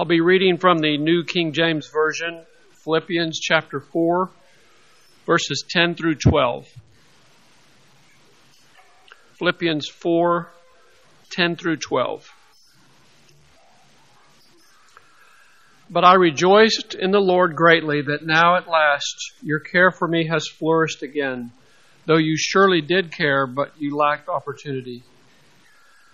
I'll be reading from the New King James Version, Philippians chapter 4, verses 10 through 12. Philippians 4, 10 through 12. But I rejoiced in the Lord greatly that now at last your care for me has flourished again, though you surely did care, but you lacked opportunity.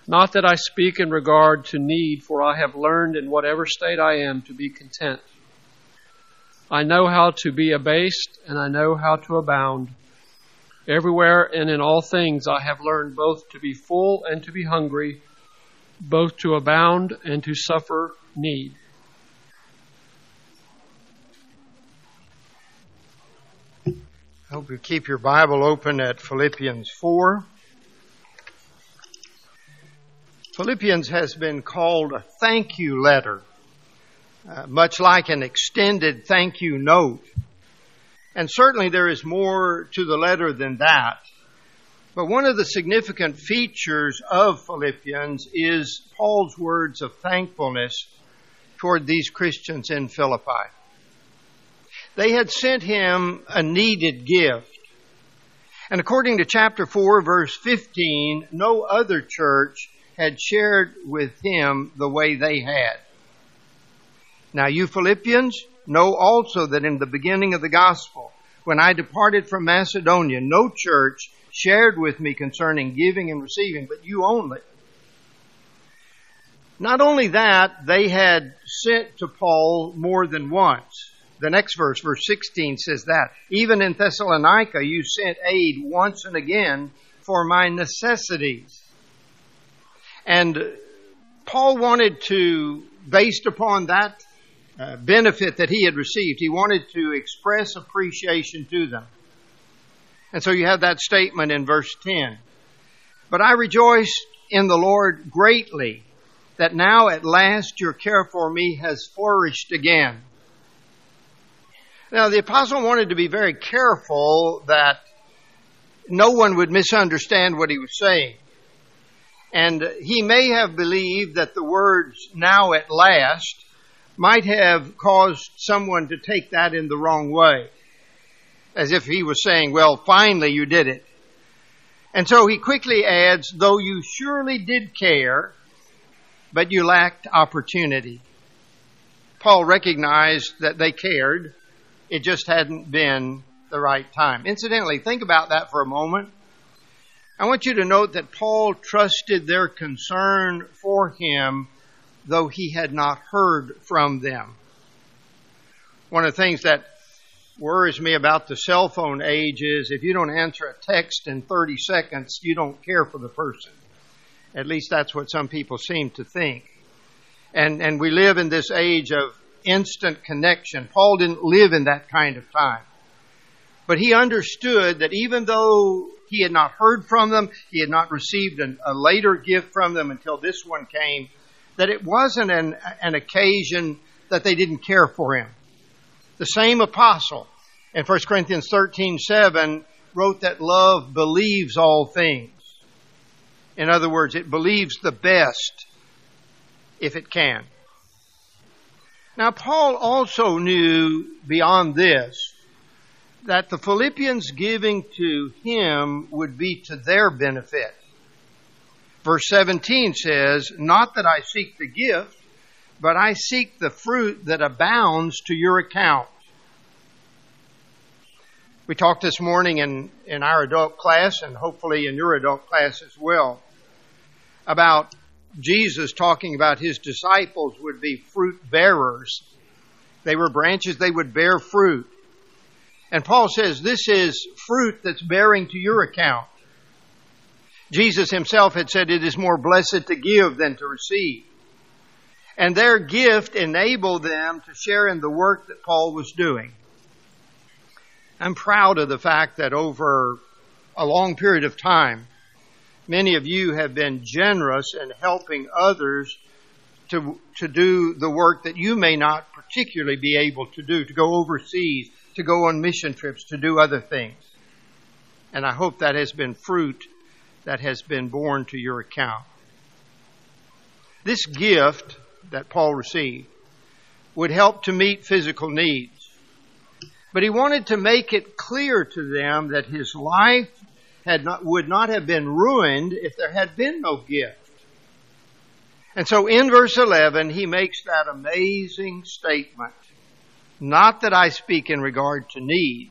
Not that I speak in regard to need, for I have learned in whatever state I am to be content. I know how to be abased, and I know how to abound. Everywhere and in all things I have learned both to be full and to be hungry, both to abound and to suffer need. I hope you keep your Bible open at Philippians 4. Philippians has been called a thank you letter, uh, much like an extended thank you note. And certainly there is more to the letter than that. But one of the significant features of Philippians is Paul's words of thankfulness toward these Christians in Philippi. They had sent him a needed gift. And according to chapter 4, verse 15, no other church had shared with him the way they had. Now, you Philippians know also that in the beginning of the gospel, when I departed from Macedonia, no church shared with me concerning giving and receiving, but you only. Not only that, they had sent to Paul more than once. The next verse, verse 16, says that. Even in Thessalonica, you sent aid once and again for my necessities. And Paul wanted to, based upon that uh, benefit that he had received, he wanted to express appreciation to them. And so you have that statement in verse 10. But I rejoice in the Lord greatly that now at last your care for me has flourished again. Now the apostle wanted to be very careful that no one would misunderstand what he was saying. And he may have believed that the words now at last might have caused someone to take that in the wrong way. As if he was saying, well, finally you did it. And so he quickly adds, though you surely did care, but you lacked opportunity. Paul recognized that they cared. It just hadn't been the right time. Incidentally, think about that for a moment. I want you to note that Paul trusted their concern for him, though he had not heard from them. One of the things that worries me about the cell phone age is if you don't answer a text in 30 seconds, you don't care for the person. At least that's what some people seem to think. And, and we live in this age of instant connection. Paul didn't live in that kind of time. But he understood that even though he had not heard from them. He had not received an, a later gift from them until this one came. That it wasn't an, an occasion that they didn't care for him. The same apostle in 1 Corinthians 13 7 wrote that love believes all things. In other words, it believes the best if it can. Now, Paul also knew beyond this that the Philippians giving to him would be to their benefit. Verse 17 says, Not that I seek the gift, but I seek the fruit that abounds to your account. We talked this morning in, in our adult class, and hopefully in your adult class as well, about Jesus talking about his disciples would be fruit bearers. They were branches, they would bear fruit. And Paul says this is fruit that's bearing to your account. Jesus himself had said it is more blessed to give than to receive. And their gift enabled them to share in the work that Paul was doing. I'm proud of the fact that over a long period of time, many of you have been generous in helping others to, to do the work that you may not particularly be able to do, to go overseas, to go on mission trips, to do other things. And I hope that has been fruit that has been borne to your account. This gift that Paul received would help to meet physical needs. But he wanted to make it clear to them that his life had not, would not have been ruined if there had been no gift. And so in verse 11, he makes that amazing statement. Not that I speak in regard to need,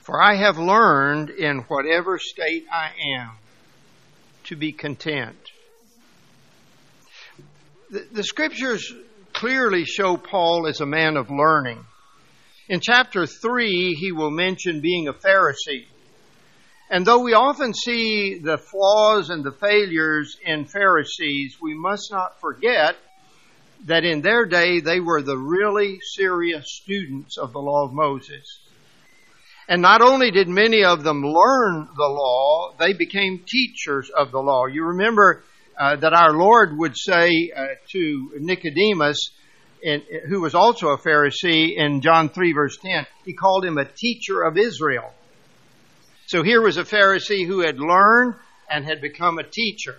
for I have learned in whatever state I am to be content. The, the scriptures clearly show Paul as a man of learning. In chapter 3, he will mention being a Pharisee. And though we often see the flaws and the failures in Pharisees, we must not forget that in their day they were the really serious students of the law of Moses. And not only did many of them learn the law, they became teachers of the law. You remember uh, that our Lord would say uh, to Nicodemus, in, who was also a Pharisee in John 3 verse 10, he called him a teacher of Israel. So here was a Pharisee who had learned and had become a teacher.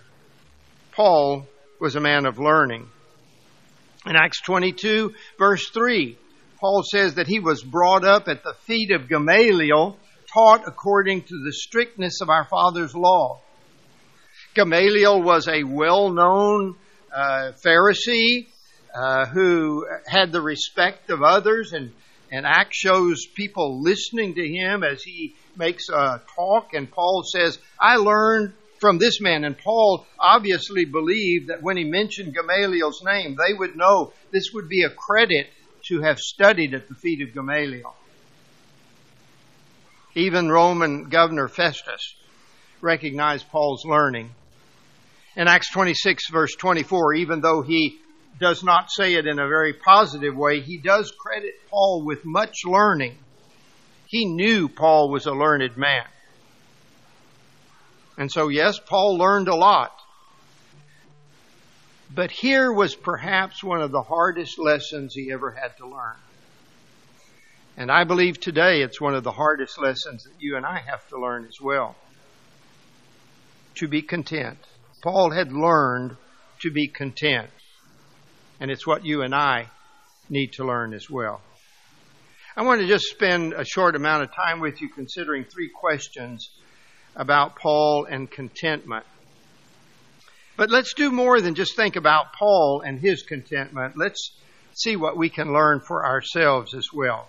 Paul was a man of learning. In Acts 22 verse 3, Paul says that he was brought up at the feet of Gamaliel, taught according to the strictness of our father's law. Gamaliel was a well-known uh, Pharisee uh, who had the respect of others, and, and Acts shows people listening to him as he makes a talk. And Paul says, I learned from this man. And Paul obviously believed that when he mentioned Gamaliel's name, they would know this would be a credit to have studied at the feet of Gamaliel. Even Roman governor Festus recognized Paul's learning. In Acts 26 verse 24, even though he does not say it in a very positive way, he does credit Paul with much learning. He knew Paul was a learned man. And so, yes, Paul learned a lot. But here was perhaps one of the hardest lessons he ever had to learn. And I believe today it's one of the hardest lessons that you and I have to learn as well. To be content. Paul had learned to be content. And it's what you and I need to learn as well. I want to just spend a short amount of time with you considering three questions about Paul and contentment. But let's do more than just think about Paul and his contentment. Let's see what we can learn for ourselves as well.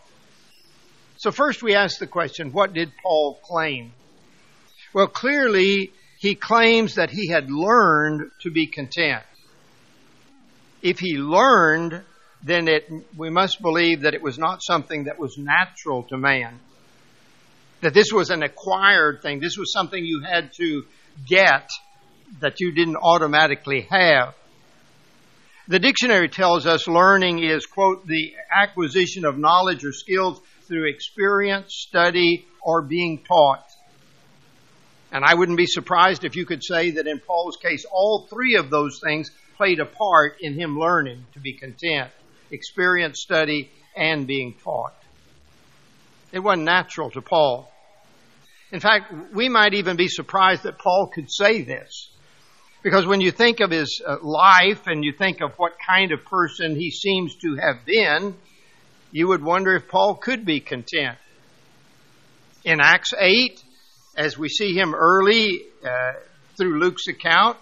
So, first we ask the question what did Paul claim? Well, clearly, he claims that he had learned to be content if he learned, then it, we must believe that it was not something that was natural to man. That this was an acquired thing. This was something you had to get that you didn't automatically have. The dictionary tells us learning is, quote, the acquisition of knowledge or skills through experience, study, or being taught. And I wouldn't be surprised if you could say that in Paul's case, all three of those things played a part in him learning to be content, experience, study, and being taught. It wasn't natural to Paul. In fact, we might even be surprised that Paul could say this. Because when you think of his uh, life and you think of what kind of person he seems to have been, you would wonder if Paul could be content. In Acts 8, as we see him early uh, through Luke's account,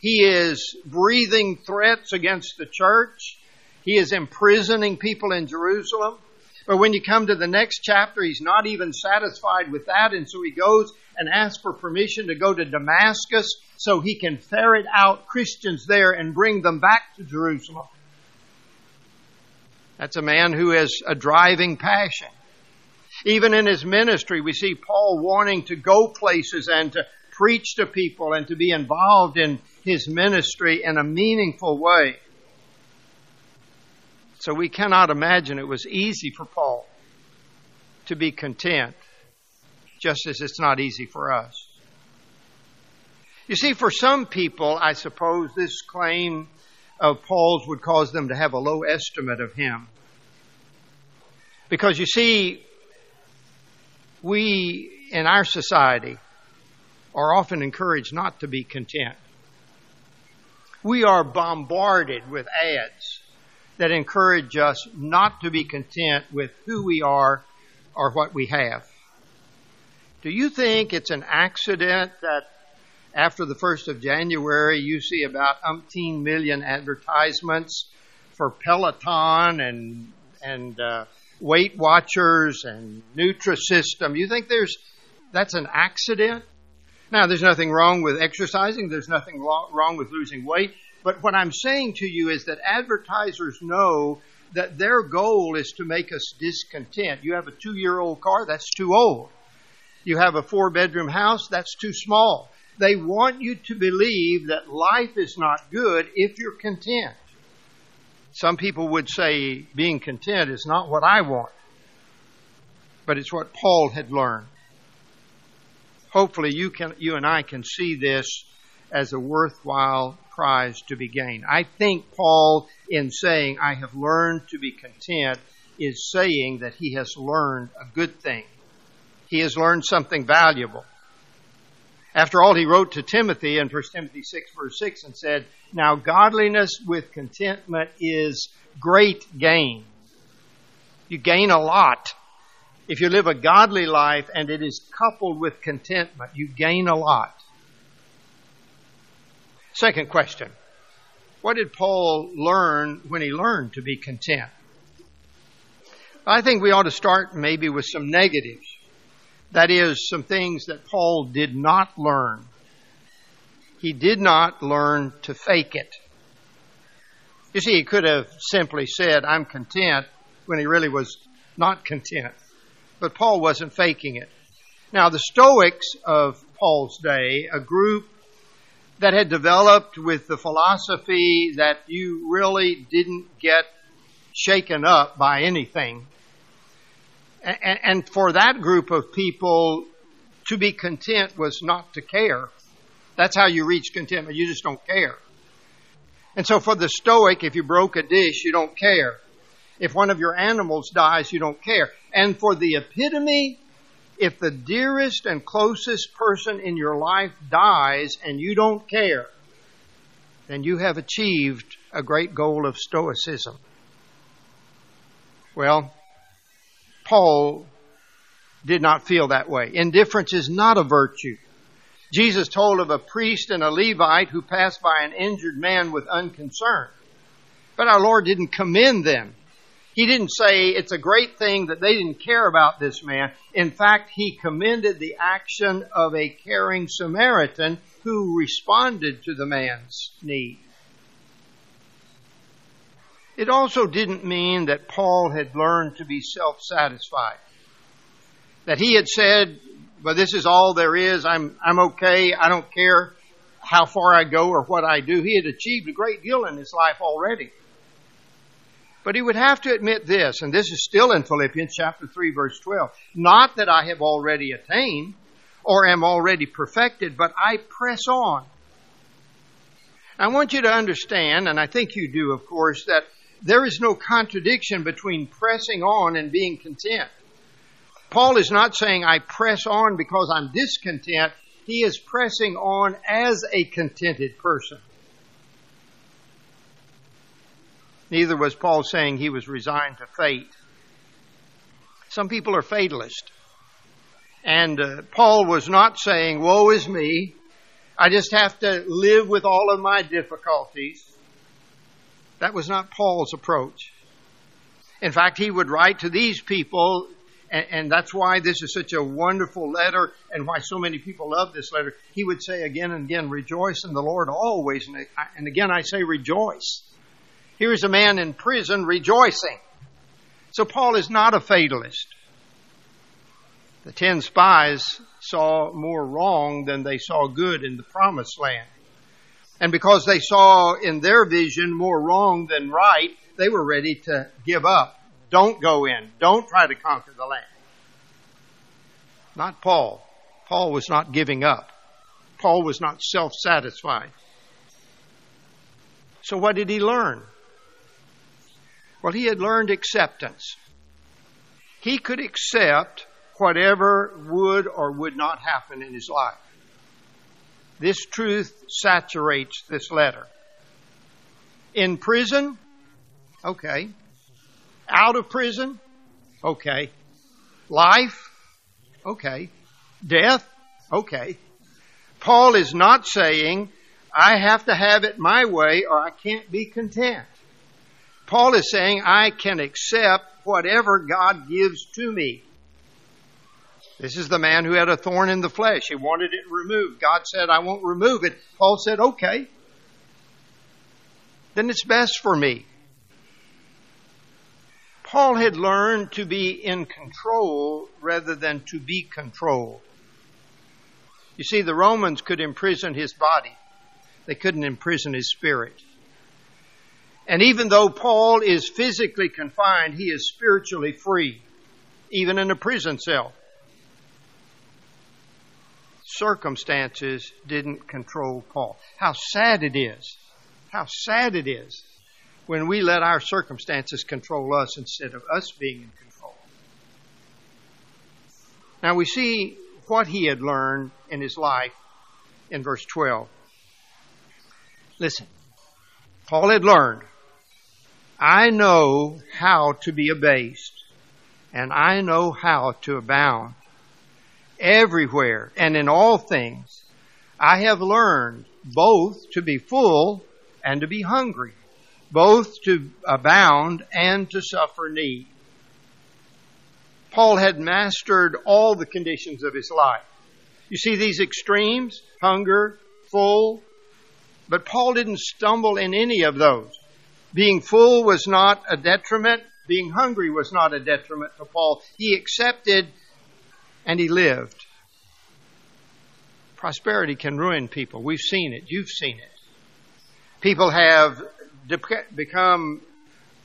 he is breathing threats against the church. He is imprisoning people in Jerusalem. But when you come to the next chapter, he's not even satisfied with that, and so he goes and asks for permission to go to Damascus so he can ferret out Christians there and bring them back to Jerusalem. That's a man who has a driving passion. Even in his ministry, we see Paul wanting to go places and to preach to people and to be involved in his ministry in a meaningful way. So we cannot imagine it was easy for Paul to be content, just as it's not easy for us. You see, for some people, I suppose this claim of Paul's would cause them to have a low estimate of him. Because you see, we in our society are often encouraged not to be content we are bombarded with ads that encourage us not to be content with who we are or what we have. Do you think it's an accident that after the 1st of January you see about umpteen million advertisements for Peloton and, and, uh, Weight Watchers and Nutrisystem? You think there's, that's an accident? Now, there's nothing wrong with exercising. There's nothing wrong with losing weight. But what I'm saying to you is that advertisers know that their goal is to make us discontent. You have a two year old car, that's too old. You have a four bedroom house, that's too small. They want you to believe that life is not good if you're content. Some people would say being content is not what I want, but it's what Paul had learned. Hopefully, you, can, you and I can see this as a worthwhile prize to be gained. I think Paul, in saying, I have learned to be content, is saying that he has learned a good thing. He has learned something valuable. After all, he wrote to Timothy in 1 Timothy 6, verse 6, and said, Now godliness with contentment is great gain. You gain a lot. If you live a godly life and it is coupled with contentment, you gain a lot. Second question What did Paul learn when he learned to be content? I think we ought to start maybe with some negatives. That is, some things that Paul did not learn. He did not learn to fake it. You see, he could have simply said, I'm content, when he really was not content. But Paul wasn't faking it. Now, the Stoics of Paul's day, a group that had developed with the philosophy that you really didn't get shaken up by anything. And, for that group of people, to be content was not to care. That's how you reach contentment. You just don't care. And so for the Stoic, if you broke a dish, you don't care. If one of your animals dies, you don't care. And for the epitome if the dearest and closest person in your life dies and you don't care, then you have achieved a great goal of Stoicism. Well, Paul did not feel that way. Indifference is not a virtue. Jesus told of a priest and a Levite who passed by an injured man with unconcern. But our Lord didn't commend them. He didn't say it's a great thing that they didn't care about this man. In fact, he commended the action of a caring Samaritan who responded to the man's need. It also didn't mean that Paul had learned to be self satisfied. That he had said, but this is all there is, I'm, I'm okay, I don't care how far I go or what I do. He had achieved a great deal in his life already. But he would have to admit this, and this is still in Philippians chapter 3 verse 12. Not that I have already attained or am already perfected, but I press on. I want you to understand, and I think you do, of course, that there is no contradiction between pressing on and being content. Paul is not saying I press on because I'm discontent. He is pressing on as a contented person. Neither was Paul saying he was resigned to fate. Some people are fatalist. And uh, Paul was not saying, Woe is me. I just have to live with all of my difficulties. That was not Paul's approach. In fact, he would write to these people, and, and, that's why this is such a wonderful letter and why so many people love this letter. He would say again and again, Rejoice in the Lord always. And, and again, I say rejoice. Here's a man in prison rejoicing. So Paul is not a fatalist. The ten spies saw more wrong than they saw good in the promised land. And because they saw in their vision more wrong than right, they were ready to give up. Don't go in. Don't try to conquer the land. Not Paul. Paul was not giving up. Paul was not self satisfied. So, what did he learn? Well, he had learned acceptance. He could accept whatever would or would not happen in his life. This truth saturates this letter. In prison, Okay. Out of prison? Okay. Life? Okay. Death? Okay. Paul is not saying, I have to have it my way or I can't be content. Paul is saying, I can accept whatever God gives to me. This is the man who had a thorn in the flesh. He wanted it removed. God said, I won't remove it. Paul said, okay. Then it's best for me. Paul had learned to be in control rather than to be controlled. You see, the Romans could imprison his body. They couldn't imprison his spirit. And even though Paul is physically confined, he is spiritually free, even in a prison cell circumstances didn't control Paul. How sad it is. How sad it is when we let our circumstances control us instead of us being in control. Now we see what he had learned in his life in verse 12. Listen, Paul had learned, I know how to be abased, and I know how to abound everywhere and in all things. I have learned both to be full and to be hungry, both to abound and to suffer need. Paul had mastered all the conditions of his life. You see these extremes, hunger, full, but Paul didn't stumble in any of those. Being full was not a detriment. Being hungry was not a detriment to Paul. He accepted and he lived. Prosperity can ruin people. We've seen it. You've seen it. People have become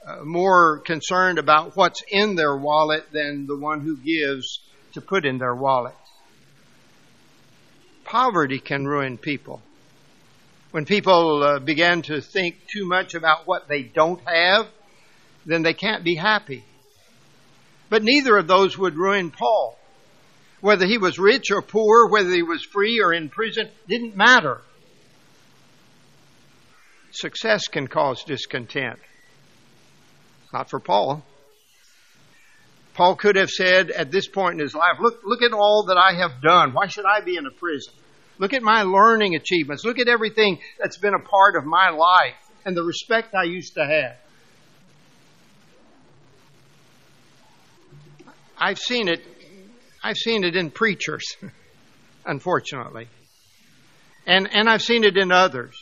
uh, more concerned about what's in their wallet than the one who gives to put in their wallet. Poverty can ruin people. When people uh, begin to think too much about what they don't have, then they can't be happy. But neither of those would ruin Paul. Whether he was rich or poor, whether he was free or in prison, didn't matter. Success can cause discontent. Not for Paul. Paul could have said at this point in his life, look, look at all that I have done. Why should I be in a prison? Look at my learning achievements. Look at everything that's been a part of my life and the respect I used to have. I've seen it I've seen it in preachers, unfortunately. And, and I've seen it in others.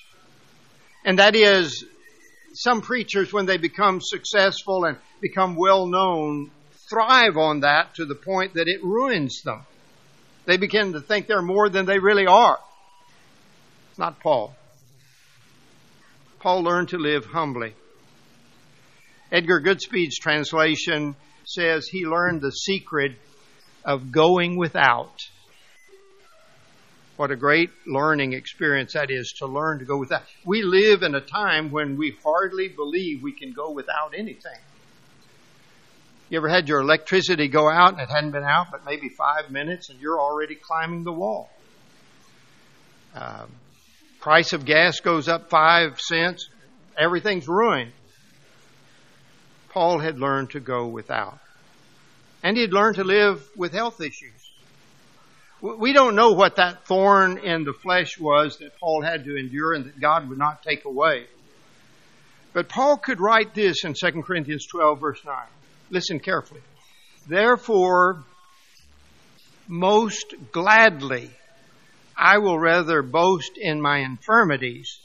And that is, some preachers, when they become successful and become well known, thrive on that to the point that it ruins them. They begin to think they're more than they really are. It's Not Paul. Paul learned to live humbly. Edgar Goodspeed's translation says he learned the secret of going without. What a great learning experience that is to learn to go without. We live in a time when we hardly believe we can go without anything. You ever had your electricity go out and it hadn't been out but maybe five minutes and you're already climbing the wall? Um, price of gas goes up five cents, everything's ruined. Paul had learned to go without. And he'd learned to live with health issues. We don't know what that thorn in the flesh was that Paul had to endure and that God would not take away. But Paul could write this in 2 Corinthians 12, verse 9. Listen carefully. Therefore, most gladly, I will rather boast in my infirmities,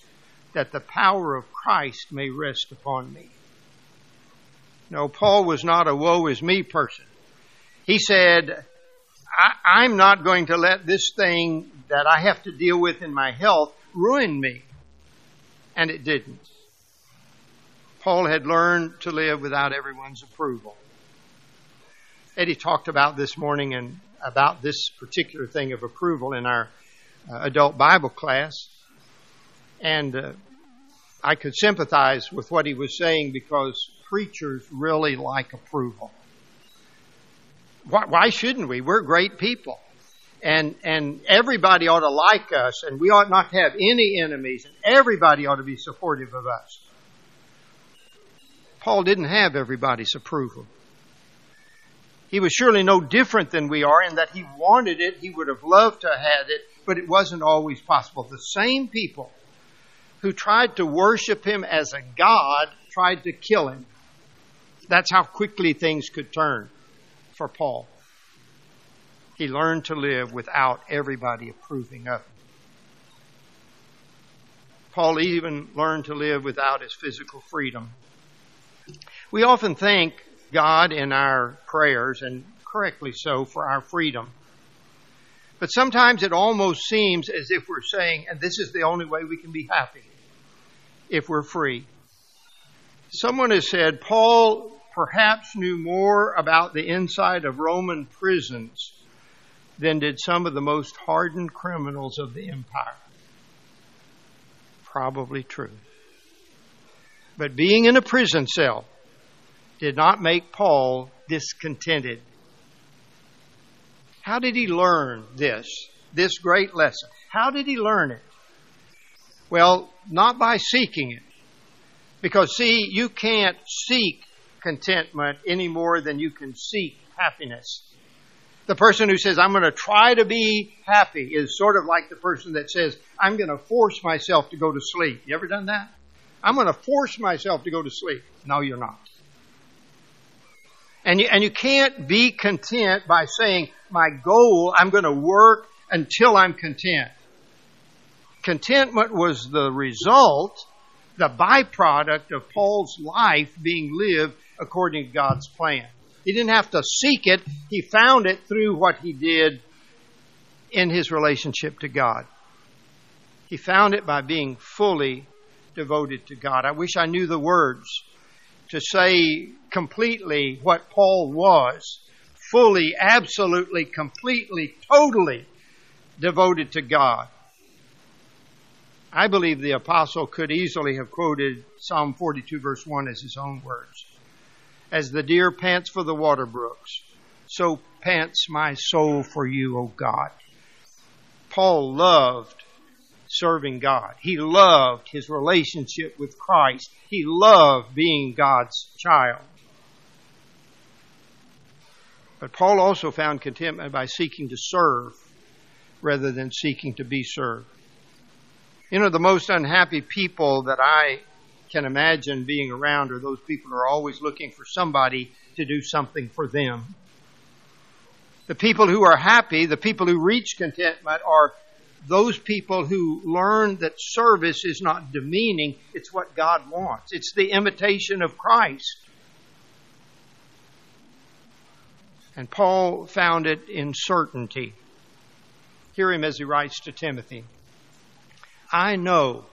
that the power of Christ may rest upon me. No, Paul was not a woe is me person. He said, I, am not going to let this thing that I have to deal with in my health ruin me. And it didn't. Paul had learned to live without everyone's approval. Eddie talked about this morning and about this particular thing of approval in our uh, adult Bible class. And uh, I could sympathize with what he was saying because preachers really like approval why, why shouldn't we? We're great people. And, and everybody ought to like us, and we ought not to have any enemies, and everybody ought to be supportive of us. Paul didn't have everybody's approval. He was surely no different than we are in that he wanted it, he would have loved to have had it, but it wasn't always possible. The same people who tried to worship him as a god tried to kill him. That's how quickly things could turn for Paul. He learned to live without everybody approving of him. Paul even learned to live without his physical freedom. We often thank God in our prayers, and correctly so, for our freedom. But sometimes it almost seems as if we're saying, and this is the only way we can be happy, if we're free. Someone has said, Paul perhaps knew more about the inside of Roman prisons than did some of the most hardened criminals of the empire. Probably true. But being in a prison cell did not make Paul discontented. How did he learn this, this great lesson? How did he learn it? Well, not by seeking it. Because, see, you can't seek contentment any more than you can seek happiness. The person who says, I'm going to try to be happy is sort of like the person that says, I'm going to force myself to go to sleep. You ever done that? I'm going to force myself to go to sleep. No, you're not. And you, and you can't be content by saying, my goal, I'm going to work until I'm content. Contentment was the result, the byproduct of Paul's life being lived according to God's plan. He didn't have to seek it, he found it through what he did in his relationship to God. He found it by being fully devoted to God. I wish I knew the words to say completely what Paul was fully, absolutely, completely, totally devoted to God. I believe the apostle could easily have quoted Psalm 42 verse 1 as his own words. As the deer pants for the water brooks, so pants my soul for you, O God. Paul loved serving God. He loved his relationship with Christ. He loved being God's child. But Paul also found contentment by seeking to serve rather than seeking to be served. You know, the most unhappy people that I can imagine being around are those people who are always looking for somebody to do something for them. The people who are happy, the people who reach contentment, are those people who learn that service is not demeaning, it's what God wants. It's the imitation of Christ. And Paul found it in certainty. Hear him as he writes to Timothy I know,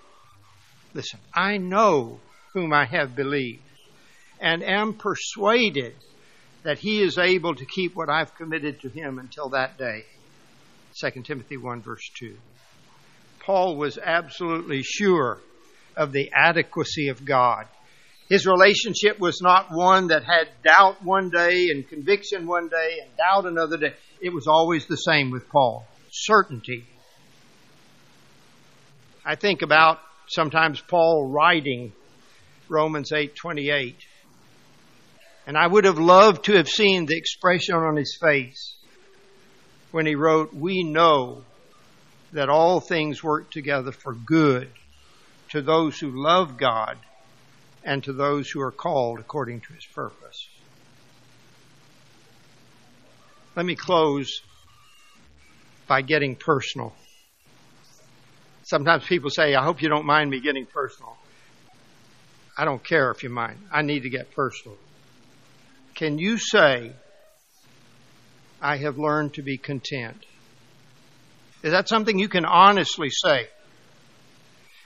listen, I know whom I have believed, and am persuaded that he is able to keep what I've committed to him until that day. 2 Timothy 1, verse 2. Paul was absolutely sure of the adequacy of God. His relationship was not one that had doubt one day and conviction one day and doubt another day. It was always the same with Paul. Certainty. I think about sometimes Paul writing Romans 8:28. And I would have loved to have seen the expression on his face when he wrote, We know that all things work together for good to those who love God and to those who are called according to his purpose. Let me close by getting personal. Sometimes people say, I hope you don't mind me getting personal. I don't care if you mind. I need to get personal. Can you say, I have learned to be content. Is that something you can honestly say?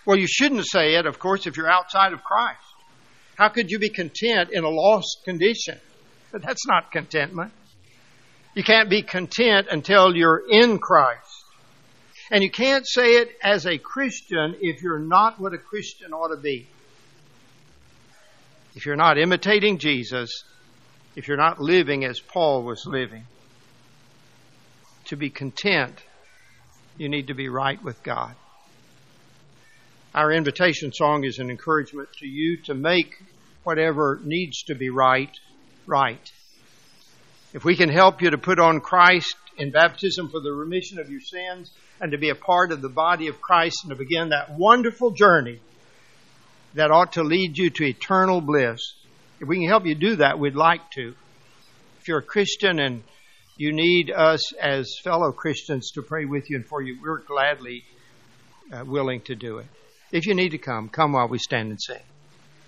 Well, you shouldn't say it, of course, if you're outside of Christ. How could you be content in a lost condition? But that's not contentment. You can't be content until you're in Christ. And you can't say it as a Christian if you're not what a Christian ought to be. If you're not imitating Jesus, if you're not living as Paul was living to be content, you need to be right with God. Our invitation song is an encouragement to you to make whatever needs to be right, right. If we can help you to put on Christ in baptism for the remission of your sins and to be a part of the body of Christ and to begin that wonderful journey that ought to lead you to eternal bliss, if we can help you do that, we'd like to. If you're a Christian and you need us as fellow Christians to pray with you and for you, we're gladly uh, willing to do it. If you need to come, come while we stand and sing.